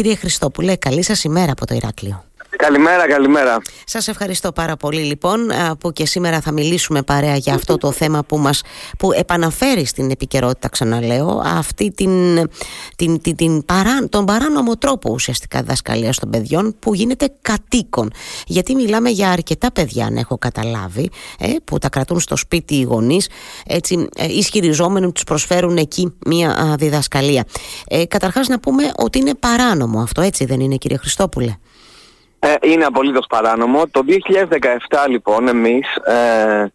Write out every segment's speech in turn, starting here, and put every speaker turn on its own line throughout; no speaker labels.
κύριε Χριστόπουλε, καλή σας ημέρα από το Ηράκλειο.
Καλημέρα, καλημέρα.
Σας ευχαριστώ πάρα πολύ λοιπόν που και σήμερα θα μιλήσουμε παρέα για αυτό το θέμα που μας που επαναφέρει στην επικαιρότητα ξαναλέω αυτή την, την, την, την παρά, τον παράνομο τρόπο ουσιαστικά διδασκαλία των παιδιών που γίνεται κατοίκον. Γιατί μιλάμε για αρκετά παιδιά αν έχω καταλάβει ε, που τα κρατούν στο σπίτι οι γονείς έτσι ε, ισχυριζόμενοι τους προσφέρουν εκεί μία διδασκαλία. Ε, καταρχάς να πούμε ότι είναι παράνομο αυτό έτσι δεν είναι κύριε Χριστόπουλε;
Ε, είναι απολύτως παράνομο. Το 2017 λοιπόν εμείς ε,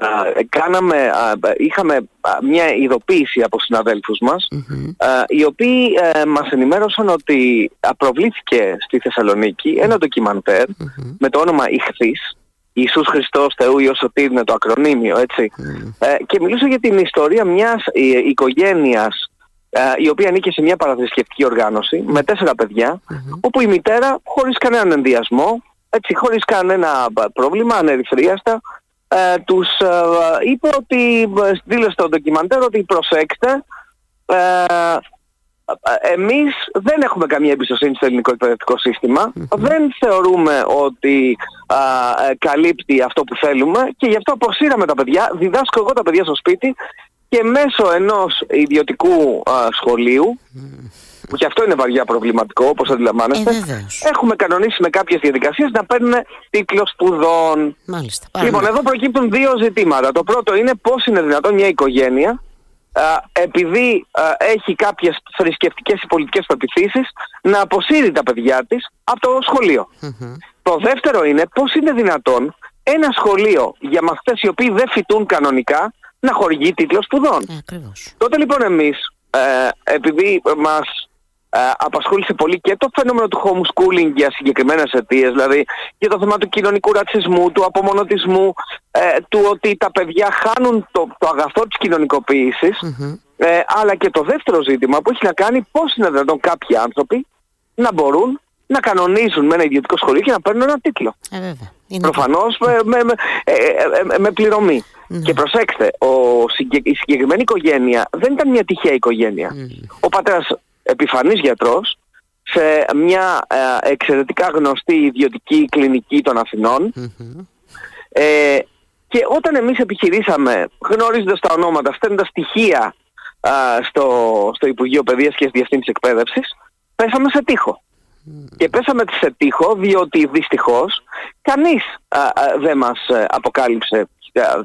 ε, κάναμε, είχαμε μια ειδοποίηση από συναδέλφους μας οι οποίοι μας ενημέρωσαν ότι προβλήθηκε στη Θεσσαλονίκη ένα με το όνομα Ιχθής Ιησούς Χριστός Θεού Υιός Σωτήρ είναι το ακρονίμιο έτσι. Και μιλούσε για την ιστορία μιας οικογένειας ε, η οποία ανήκει σε μια παραθρησκευτική οργάνωση με τέσσερα όπου η μητέρα χωρίς κανέναν ενδιασμό, έτσι, χωρίς κανένα πρόβλημα, ανερυθρίαστα, ε, τους ε, είπε ότι, δήλωσε στο ντοκιμαντέρ ότι προσέξτε, ε, εμείς δεν έχουμε καμία εμπιστοσύνη στο ελληνικό εκπαιδευτικό δεν θεωρούμε ότι καλύπτει αυτό που θέλουμε και γι' αυτό αποσύραμε τα παιδιά, διδάσκω εγώ τα παιδιά στο σπίτι και μέσω ενός ιδιωτικού σχολείου που και αυτό είναι βαριά προβληματικό όπως αντιλαμβάνεστε
ε,
έχουμε κανονίσει με κάποιες διαδικασίες να παίρνουν τίτλο σπουδών.
Μάλιστα,
Λοιπόν εδώ προκύπτουν δύο ζητήματα. Το πρώτο είναι πώς είναι δυνατόν μια οικογένεια α, επειδή έχει κάποιες θρησκευτικές ή πολιτικές πεπιθήσεις να αποσύρει τα παιδιά της από το σχολειο Το δεύτερο είναι πώς είναι δυνατόν ένα σχολείο για μαθητές οι οποίοι δεν φοιτούν κανονικά να χορηγεί τίτλο σπουδών.
Ε,
Τότε λοιπόν εμείς, ε, επειδή μας ε, απασχόλησε πολύ και το φαινόμενο του homeschooling για συγκεκριμένες αιτίες, δηλαδή για το θέμα του κοινωνικού ρατσισμού, του απομονωτισμού, ε, του ότι τα παιδιά χάνουν το, το αγαθό της κοινωνικοποιησης ε, αλλά και το δεύτερο ζήτημα που έχει να κάνει πώς είναι δυνατόν κάποιοι άνθρωποι να μπορούν να κανονίζουν με ένα ιδιωτικό σχολείο και να παίρνουν ένα τίτλο.
Ε, βέβαια.
Προφανώς με, με, με, ε, με πληρωμή. Ναι. Και προσέξτε, ο, η συγκεκριμένη οικογένεια δεν ήταν μια τυχαία οικογένεια. Ο πατέρας επιφανής γιατρός σε μια ε, εξαιρετικά γνωστή ιδιωτική κλινική των αθηνων ε, και όταν εμείς επιχειρήσαμε γνωρίζοντας τα ονόματα, στέλνοντας στοιχεία στο, στο Υπουργείο Παιδείας και Διευθύνσης Εκπαίδευσης, πέσαμε σε τείχο. Και πέσαμε σε τείχο διότι δυστυχώς κανείς δεν μας ε, αποκάλυψε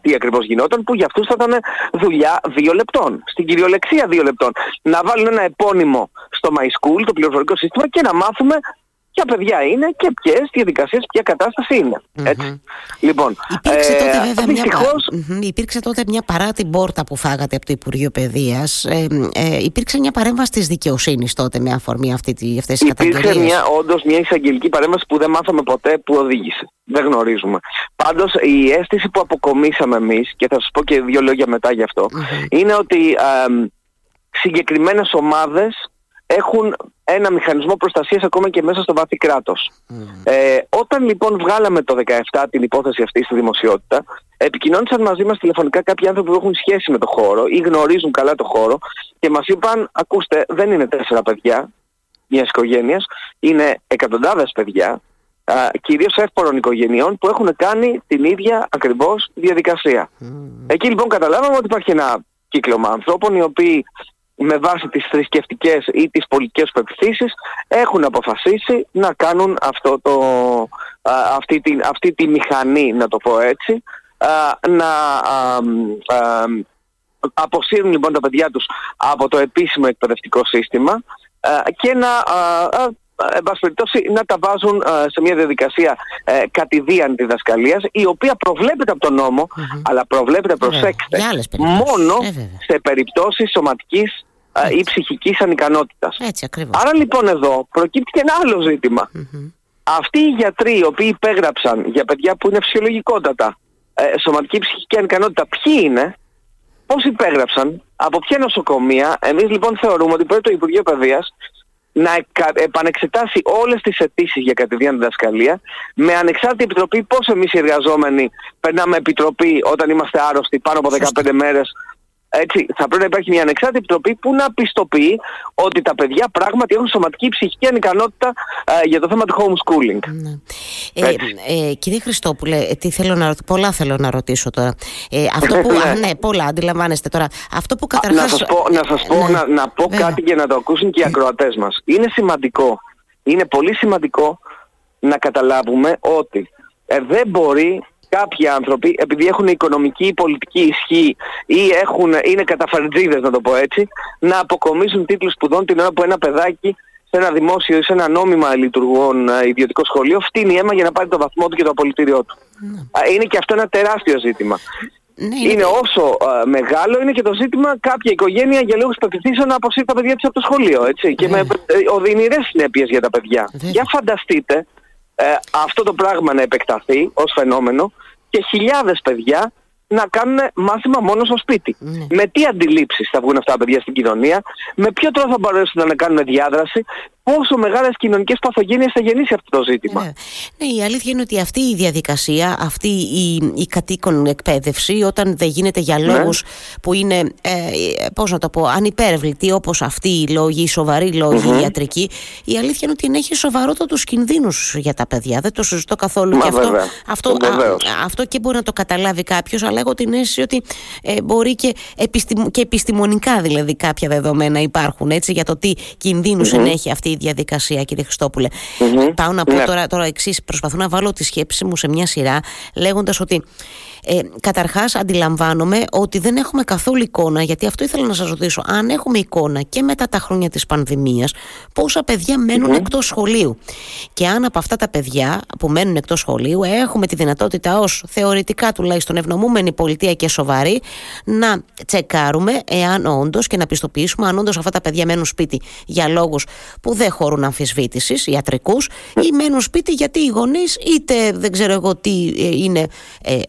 τι ακριβώς γινόταν που για αυτούς θα ήταν δουλειά δύο λεπτών. Στην κυριολεξία δύο λεπτών. Να βάλουν ένα επώνυμο στο My School, το πληροφορικό σύστημα και να μάθουμε ποια παιδιά είναι και ποιες διαδικασίες, ποια κατάσταση είναι. Έτσι. Λοιπόν,
υπήρξε, ε, τότε, βέβαια, δυστυχώς... μια... υπήρξε τότε μια παρά την πόρτα που φάγατε από το Υπουργείο Παιδείας. Ε, ε, υπήρξε μια παρέμβαση της δικαιοσύνης τότε με αφορμή αυτή, αυτές τις καταγγελίες;
Υπήρξε μια, όντως μια εισαγγελική παρέμβαση που δεν μάθαμε ποτέ που οδήγησε. Δεν γνωρίζουμε. Πάντως η αίσθηση που αποκομίσαμε εμείς, και θα σας πω και δύο λόγια μετά γι' αυτό, είναι ότι ε, συγκεκριμένες ομάδες έχουν ένα μηχανισμό προστασίας ακόμα και μέσα στο βάθη κράτος. Ε, όταν λοιπόν βγάλαμε το 17 την υπόθεση αυτή στη δημοσιότητα, επικοινώνησαν μαζί μας τηλεφωνικά κάποιοι άνθρωποι που έχουν σχέση με το χώρο ή γνωρίζουν καλά το χώρο και μας είπαν, ακούστε, δεν είναι τέσσερα παιδιά μιας οικογένειας, είναι εκατοντάδες παιδιά, α, κυρίως εύπορων οικογενειών που έχουν κάνει την ίδια ακριβώς διαδικασία. Εκεί λοιπόν καταλάβαμε ότι υπάρχει ένα κύκλωμα ανθρώπων οι οποίοι με βάση τις θρησκευτικές ή τις πολιτικές πεπιθήσεις έχουν αποφασίσει να κάνουν αυτό το, αυτή, τη, αυτή τη μηχανή, να το πω έτσι, να αποσύρουν λοιπόν τα παιδιά τους από το επίσημο εκπαιδευτικό σύστημα και να εν πάση περιπτώσει, να τα βάζουν σε μια διαδικασία ε, κατηδίαν διδασκαλίας η οποία προβλέπεται από τον νομο αλλά προβλέπεται, προσέξτε, μόνο ε, σε περιπτώσεις σωματικής ή ψυχικής ανικανότητας.
Έτσι ακριβώς.
Άρα λοιπόν εδώ προκύπτει και ένα άλλο Αυτοί οι γιατροί οι οποίοι υπέγραψαν για παιδιά που είναι φυσιολογικότατα ε, σωματική ψυχική ανικανότητα, ποιοι είναι, πώς υπέγραψαν, από ποια νοσοκομεία. Εμείς λοιπόν θεωρούμε ότι πρέπει το Υπουργείο Παιδείας να επανεξετάσει όλες τις αιτήσεις για κατηδίαν διδασκαλία με ανεξάρτητη επιτροπή πώς εμείς οι εργαζόμενοι περνάμε επιτροπή όταν είμαστε άρρωστοι πάνω από 15 μέρες Έτσι, θα πρέπει να υπάρχει μια ανεξάρτητη επιτροπή που να πιστοποιεί ότι τα παιδιά πράγματι έχουν σωματική ψυχική ανικανότητα ε, για το θέμα του homeschooling. Ναι.
Ε, ε, κύριε Χριστόπουλε, ε, τι θέλω να, πολλά θέλω να ρωτήσω τώρα. Ε, αυτό που, ναι. ναι, πολλά αντιλαμβάνεστε τώρα. Αυτό που καταρχάς...
Να σας πω, να, σας πω, ναι. να, να πω κάτι για να το ακούσουν και οι ακροατές μας. Είναι σημαντικό, είναι πολύ σημαντικό να καταλάβουμε ότι δεν μπορεί κάποιοι άνθρωποι, επειδή έχουν οικονομική ή πολιτική ισχύ ή έχουν, είναι καταφαρτζίδες να το πω έτσι, να αποκομίσουν τίτλους σπουδών την ώρα που ένα παιδάκι σε ένα δημόσιο ή σε ένα νόμιμα λειτουργών ε, ιδιωτικό σχολείο φτύνει αίμα για να πάρει το βαθμό του και το απολυτήριό του. Ναι. Είναι και αυτό ένα τεράστιο ζήτημα. Ναι, είναι όσο ε, μεγάλο είναι και το ζήτημα κάποια οικογένεια για λόγους πεπιθήσεων να αποσύρει τα παιδιά της από το σχολείο. Έτσι, και με ε, οδυνηρές συνέπειες για τα παιδιά. Για φανταστείτε ε, αυτό το πράγμα να επεκταθεί ως φαινόμενο και χιλιάδες παιδιά να κάνουν μάθημα μόνο στο σπίτι. Ναι. Με τι αντιλήψεις θα βγουν αυτά τα παιδιά στην κοινωνία, με ποιο τρόπο θα μπορέσουν να κάνουν διάδραση, πόσο μεγάλες κοινωνικές παθογένειες θα γεννήσει αυτό το ζήτημα.
Ναι. ναι, η αλήθεια είναι ότι αυτή η διαδικασία, αυτή η, η κατοίκον εκπαίδευση, όταν δεν γίνεται για ναι. λόγους που είναι, ε, πώς να το πω, ανυπέρβλητοι, όπως αυτοί οι λόγοι, οι σοβαροί λόγοι mm-hmm. ιατρικοί, η αλήθεια είναι ότι έχει σοβαρότατους κινδύνους για τα παιδιά. Δεν το συζητώ καθόλου.
Μα
και αυτό,
αυτό,
αυτό και μπορεί να το καταλάβει κάποιος, αλλά έχω την αίσθηση ότι ε, μπορεί και, επιστημ, και επιστημονικά δηλαδή κάποια δεδομένα υπάρχουν έτσι, για το τι κινδύνους mm-hmm. ενέχει αυτή η διαδικασία, κύριε Χριστόπουλε. Mm-hmm. Πάω να πω ναι. τώρα, τώρα εξής. Προσπαθώ να βάλω τη σκέψη μου σε μια σειρά, λέγοντας ότι ε, Καταρχάς, αντιλαμβάνομαι ότι δεν έχουμε καθόλου εικόνα, γιατί αυτό ήθελα να σας ρωτήσω. Αν έχουμε εικόνα και μετά τα χρόνια της πανδημίας, πόσα παιδιά μένουν mm-hmm. εκτός σχολείου. Και αν από αυτά τα παιδιά που μένουν εκτός σχολείου έχουμε τη δυνατότητα ως θεωρητικά τουλάχιστον ευνομούμενη πολιτεία και σοβαρή να τσεκάρουμε εάν όντως και να πιστοποιήσουμε αν όντως αυτά τα παιδιά μένουν σπίτι για λόγους που δεν χωρούν αμφισβήτησης, ιατρικούς, ή μένουν σπίτι γιατί οι γονείς είτε δεν ξέρω εγώ τι ε, είναι ε,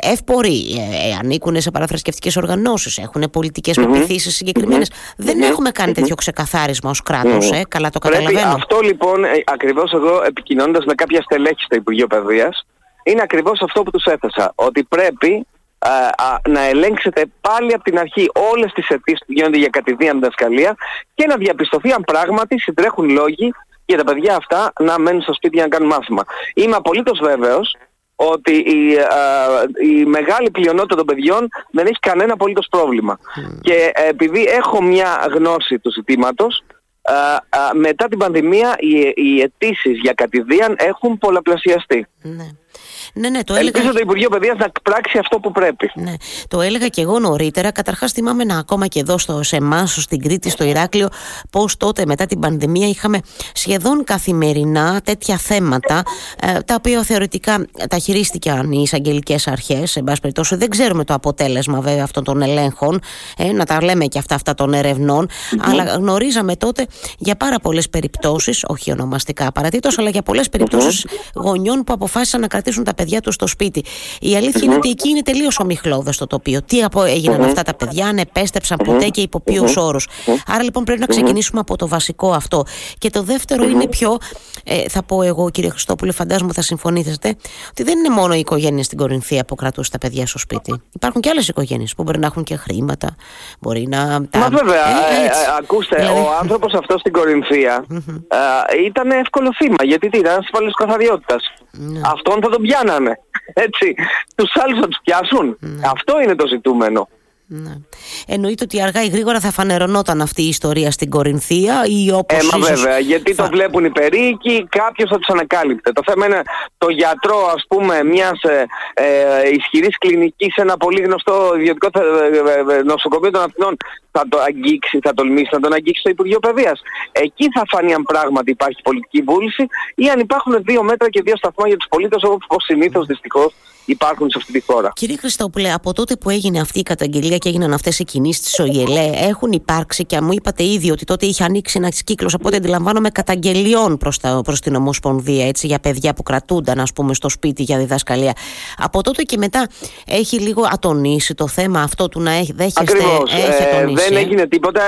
εύποροι ε, ε, ανήκουν σε παραθρησκευτικές οργανώσεις, έχουν πολιτικές mm-hmm. πεπιθήσεις συγκεκριμένες. Mm-hmm. Δεν έχουμε κάνει τέτοιο ξεκαθάρισμα ως κράτος, ε, καλά το καταλαβαίνω.
Πρέπει αυτό λοιπόν, ε, ακριβώς εγώ επικοινωνώντας με κάποια στελέχη στο Υπουργείο Παιδείας, είναι ακριβώς αυτό που τους έθεσα. Ότι πρέπει α, α, να ελέγξετε πάλι από την αρχή όλες τις αιτήσεις που γίνονται για κατηδίαν διδασκαλία και να διαπιστωθεί αν πράγματι συντρέχουν λόγοι για τα παιδιά αυτά να μένουν στο σπίτι για να κάνουν μάθημα. Είμαι απολύτως βέβαιος ότι η, η μεγάλη πλειονότητα των παιδιών δεν έχει κανένα απολύτως πρόβλημα. Και επειδή έχω μια γνώση του ζητήματος, μετά την πανδημία οι, οι αιτήσεις για κατηδίαν έχουν πολλαπλασιαστεί. Ναι. Ναι, ναι, το έλεγα... Ελπίζω το Υπουργείο Παιδείας να πράξει αυτό που πρέπει.
Ναι, το έλεγα και εγώ νωρίτερα. Καταρχάς, θυμάμαι να ακόμα και εδώ στο, σε εμάς, στην Κρήτη, στο Ηράκλειο, πώς τότε μετά την πανδημία είχαμε σχεδόν καθημερινά τέτοια θέματα, ε, τα οποία θεωρητικά τα χειρίστηκαν οι εισαγγελικές αρχές. Σε πάση περιπτώσει, δεν ξέρουμε το αποτέλεσμα βέβαια αυτών των ελέγχων, ε, να τα λέμε και αυτά, αυτά των ερευνων αλλά γνωρίζαμε τότε για πάρα πολλές περιπτώσεις, όχι ονομαστικά παρατήτω, αλλά για πολλές περιπτώσεις γονιών που αποφάσισαν να κρατήσουν τα παιδιά τους στο σπίτι. Η αλήθεια είναι ότι εκεί είναι τελείως ομιχλώδες το τοπίο. Τι απο... έγιναν αυτά τα παιδιά, αν επέστρεψαν ποτέ και υπό ποιους όρους. Άρα λοιπόν πρέπει να ξεκινήσουμε από το βασικό αυτό. Και το δεύτερο είναι πιο, ε, θα πω εγώ κύριε Χριστόπουλε, φαντάζομαι θα συμφωνήσετε, ότι δεν είναι μόνο οι οικογένειες στην Κορινθία που κρατούσαν τα παιδιά στο σπίτι. Υπάρχουν και άλλες οικογένειες που μπορεί να έχουν και χρήματα. Μπορεί να.
Μα βέβαια, ε, ε, ακούστε, δηλαδή... ο άνθρωπος αυτός στην Κορινθία ε, ήταν εύκολο θύμα. Γιατί τι ήταν ασφαλή καθαριότητα. Ναι. Αυτόν θα τον πιάνανε. Έτσι. Τους άλλους θα τους πιάσουν. Ναι. Αυτό είναι το ζητούμενο.
Ναι. Enνοείται ότι αργά ή γρήγορα θα φανερωνόταν αυτή η ιστορία στην Κορινθία ή όπως
ε, μα βέβαια, γιατί το βλέπουν οι περίοικοι, κάποιος θα τους ανακάλυπτε. Το θέμα είναι το γιατρό, ας πούμε, μιας ε, ε, ισχυρής κλινικής σε ένα πολύ γνωστό ιδιωτικό ε, ε, ε, νοσοκομείο των Αθηνών θα το αγγίξει, θα τολμήσει να τον αγγίξει το Υπουργείο Παιδείας. Εκεί θα φανεί αν πράγματι υπάρχει πολιτική βούληση ή αν υπάρχουν δύο μέτρα και δύο σταθμά για τους πολίτες όπω συνήθως δυστυχώς υπάρχουν σε αυτή τη χώρα.
Κύριε Χριστόπουλε, από τότε που έγινε αυτή η καταγγελία και έγιναν αυτές οι κινήσεις της ΟΙΕΛΕ, έχουν υπάρξει και μου είπατε ήδη ότι τότε είχε ανοίξει ένας κύκλος από ό,τι αντιλαμβάνομαι καταγγελιών προς προς την Ομοσπονδία έτσι, για παιδιά που κρατούνταν ας πούμε, στο σπίτι για διδασκαλία. Από τότε και μετά έχει λίγο ατονίσει το θέμα αυτό του να έχει, δέχεστε.
Ακριβώς. Ε, δεν ε; έγινε τίποτα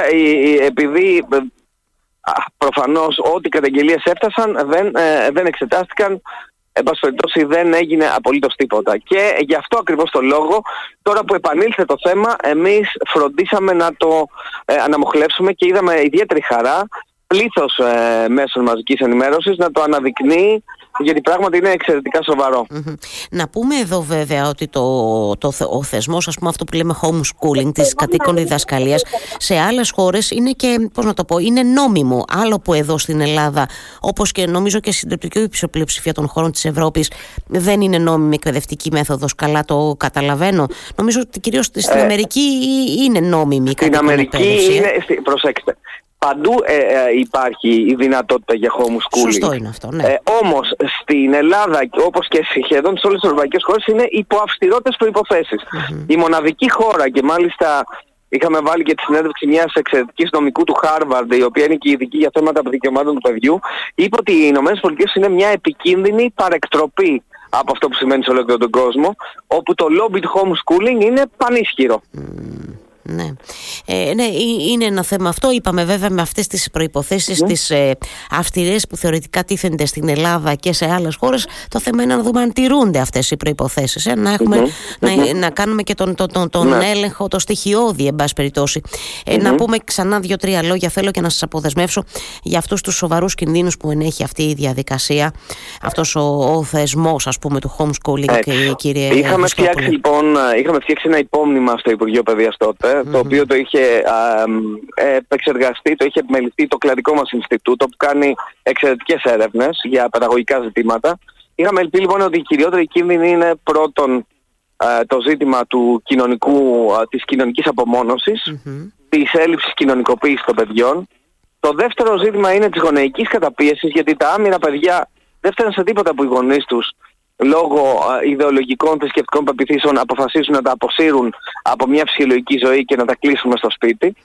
επειδή προφανώς ό,τι καταγγελίες έφτασαν δεν, ε, δεν εξετάστηκαν εν πάση περιπτώσει δεν έγινε απολύτως τίποτα. Και γι' αυτό ακριβώς το λόγο, τώρα που επανήλθε το θέμα, εμείς φροντίσαμε να το ε, αναμοχλεύσουμε και είδαμε ιδιαίτερη χαρά πλήθος ε, μέσων μαζικής ενημέρωσης να το αναδεικνύει γιατί πράγματι είναι εξαιρετικά
Να πούμε εδώ βέβαια ότι το, το, ο θεσμός ας πούμε αυτό που λέμε homeschooling της κατοίκων διδασκαλίας σε άλλες χώρες είναι και πώς να το πω είναι νόμιμο. Άλλο που εδώ στην Ελλάδα όπως και νομίζω και στην συντριπτική πλειοψηφία των χώρων της Ευρώπης δεν είναι νόμιμη εκπαιδευτική μέθοδος. Καλά το καταλαβαίνω. Νομίζω ότι κυρίως στην ε, Αμερική είναι νόμιμη η
Στην Αμερική είναι, προσέξτε Παντού ε, ε, υπάρχει η δυνατότητα για homeschooling.
Σωστό είναι αυτό, ναι.
Ε, όμως στην Ελλάδα, όπως και σχεδόν σε όλες τις ευρωπαϊκές χώρες, είναι υπό αυστηρότερες Η μοναδική χώρα και μάλιστα είχαμε βάλει και τη συνέντευξη μιας εξαιρετικής νομικού του Χάρβαρντ, η οποία είναι και ειδική για θέματα δικαιωμάτων του παιδιού, είπε ότι οι Ηνωμένες Πολιτείες είναι μια επικίνδυνη παρεκτροπή από αυτό που σημαίνει σε ολόκληρο τον κόσμο, όπου το lobby του homeschooling είναι πανίσχυρο.
Ναι. Ε, ναι, είναι ένα θέμα αυτό. Είπαμε βέβαια με αυτές τις προϋποθέσεις, ναι. τις ε, αυστηρές που θεωρητικά τίθενται στην Ελλάδα και σε άλλες χώρες. Το θέμα είναι να δούμε αν τηρούνται αυτές οι προϋποθέσεις. Ε, να, εχουμε να, να κάνουμε και τον, τον, τον, ναι. έλεγχο, το στοιχειώδη, εν πάση περιπτώσει. Ε, να πούμε ξανά δύο-τρία λόγια. Θέλω και να σας αποδεσμεύσω για αυτούς τους σοβαρούς κινδύνους που ενέχει αυτή η διαδικασία. Αυτός ο, ο θεσμός, ας πούμε, του homeschooling, και, κύριε
Είχαμε φτιάξει, λοιπόν, είχαμε φτιάξει ένα υπόμνημα στο Υπουργείο Παιδείας τότε το οποίο το είχε α, επεξεργαστεί, το είχε επιμεληθεί το κλαδικό μας Ινστιτούτο που κάνει εξαιρετικές έρευνες για παιδαγωγικά ζητήματα. Είχαμε ελπίσει λοιπόν ότι η κυριότερη κίνδυνη είναι πρώτον το ζήτημα του κοινωνικού, της κοινωνικής απομόνωσης, mm-hmm. της έλλειψης κοινωνικοποίησης των παιδιών. Το δεύτερο ζήτημα είναι της γονεϊκής καταπίεσης γιατί τα άμυρα παιδιά δεν φταίνουν σε τίποτα που οι γονείς τους λόγω ιδεολογικών θρησκευτικών πεπιθήσεων αποφασίσουν να τα αποσύρουν από μια φυσιολογική ζωή και να τα κλείσουμε στο σπιτι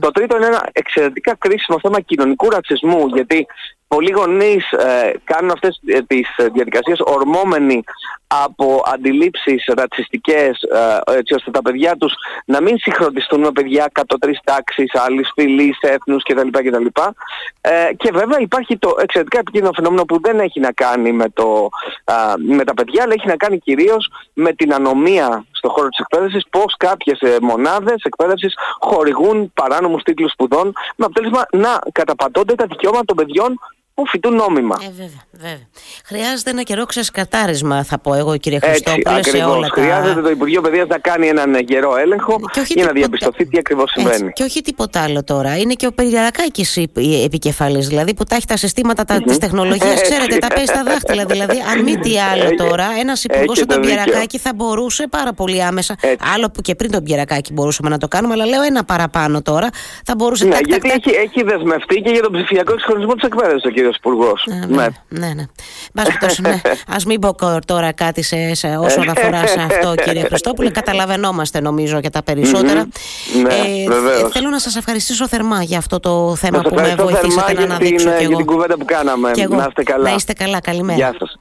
Το τρίτο είναι ένα εξαιρετικά κρίσιμο θέμα κοινωνικού ρατσισμού γιατί πολλοί γονείς ε, κάνουν αυτές ε, τις διαδικασίες ορμόμενοι από αντιλήψεις ρατσιστικές ε, έτσι ώστε τα παιδιά τους να μην συγχρονιστούν με παιδιά τρεις τάξεις, άλλης φυλής, έθνους κτλ. κτλ. Ε, και βέβαια υπάρχει το εξαιρετικά επικίνδυνο φαινόμενο που δεν έχει να κάνει με, το, με τα παιδιά αλλά έχει να κάνει κυρίως με την ανομία στον χώρο της εκπαίδευσης πώς κάποιες ε, μονάδες εκπαίδευσης χορηγούν παράνομους τίτλους σπουδών με αποτέλεσμα να καταπατώνται τα δικαιώματα των παιδιών που φοιτούν νόμιμα.
Ε, βέβαια, βέβαια. Χρειάζεται ένα καιρό ξεσκατάρισμα, θα πω εγώ, κύριε Χριστόπουλε, σε όλα
τα... Χρειάζεται το Υπουργείο Παιδείας να κάνει έναν καιρό έλεγχο για να διαπιστωθεί τι ακριβώς συμβαίνει.
Και όχι τίποτα άλλο τώρα. Είναι και ο Περιγερακάκη επικεφαλής, δηλαδή που τα έχει τα συστήματα mm-hmm. τη τεχνολογία, ξέρετε, τα παίζει στα δάχτυλα. Δηλαδή, αν μη τι άλλο τώρα, ένας υπουργός σαν τον Πιερακάκη θα μπορούσε πάρα πολύ άμεσα. Άλλο που και πριν τον Πιερακάκη μπορούσαμε να το κάνουμε, αλλά λέω ένα παραπάνω τώρα. Θα μπορούσε
ναι, γιατί έχει δεσμευτεί και για τον ψηφιακό εξχωρισμό της εκπαίδευσης ο κύριος Υπουργός.
Ναι, ναι. ναι. ναι. ναι. Α μην πω τώρα κάτι σε, σε, όσον αφορά σε αυτό, κύριε Χριστόπουλε. Καταλαβαίνόμαστε νομίζω για τα περισσότερα.
Ναι, ε,
θέλω να σας ευχαριστήσω θερμά για αυτό το θέμα που με βοηθήσατε να αναδείξω.
Και εγώ. Για την κουβέντα που κάναμε.
Να είστε καλά. Να είστε καλά. Καλημέρα.
Γεια σας.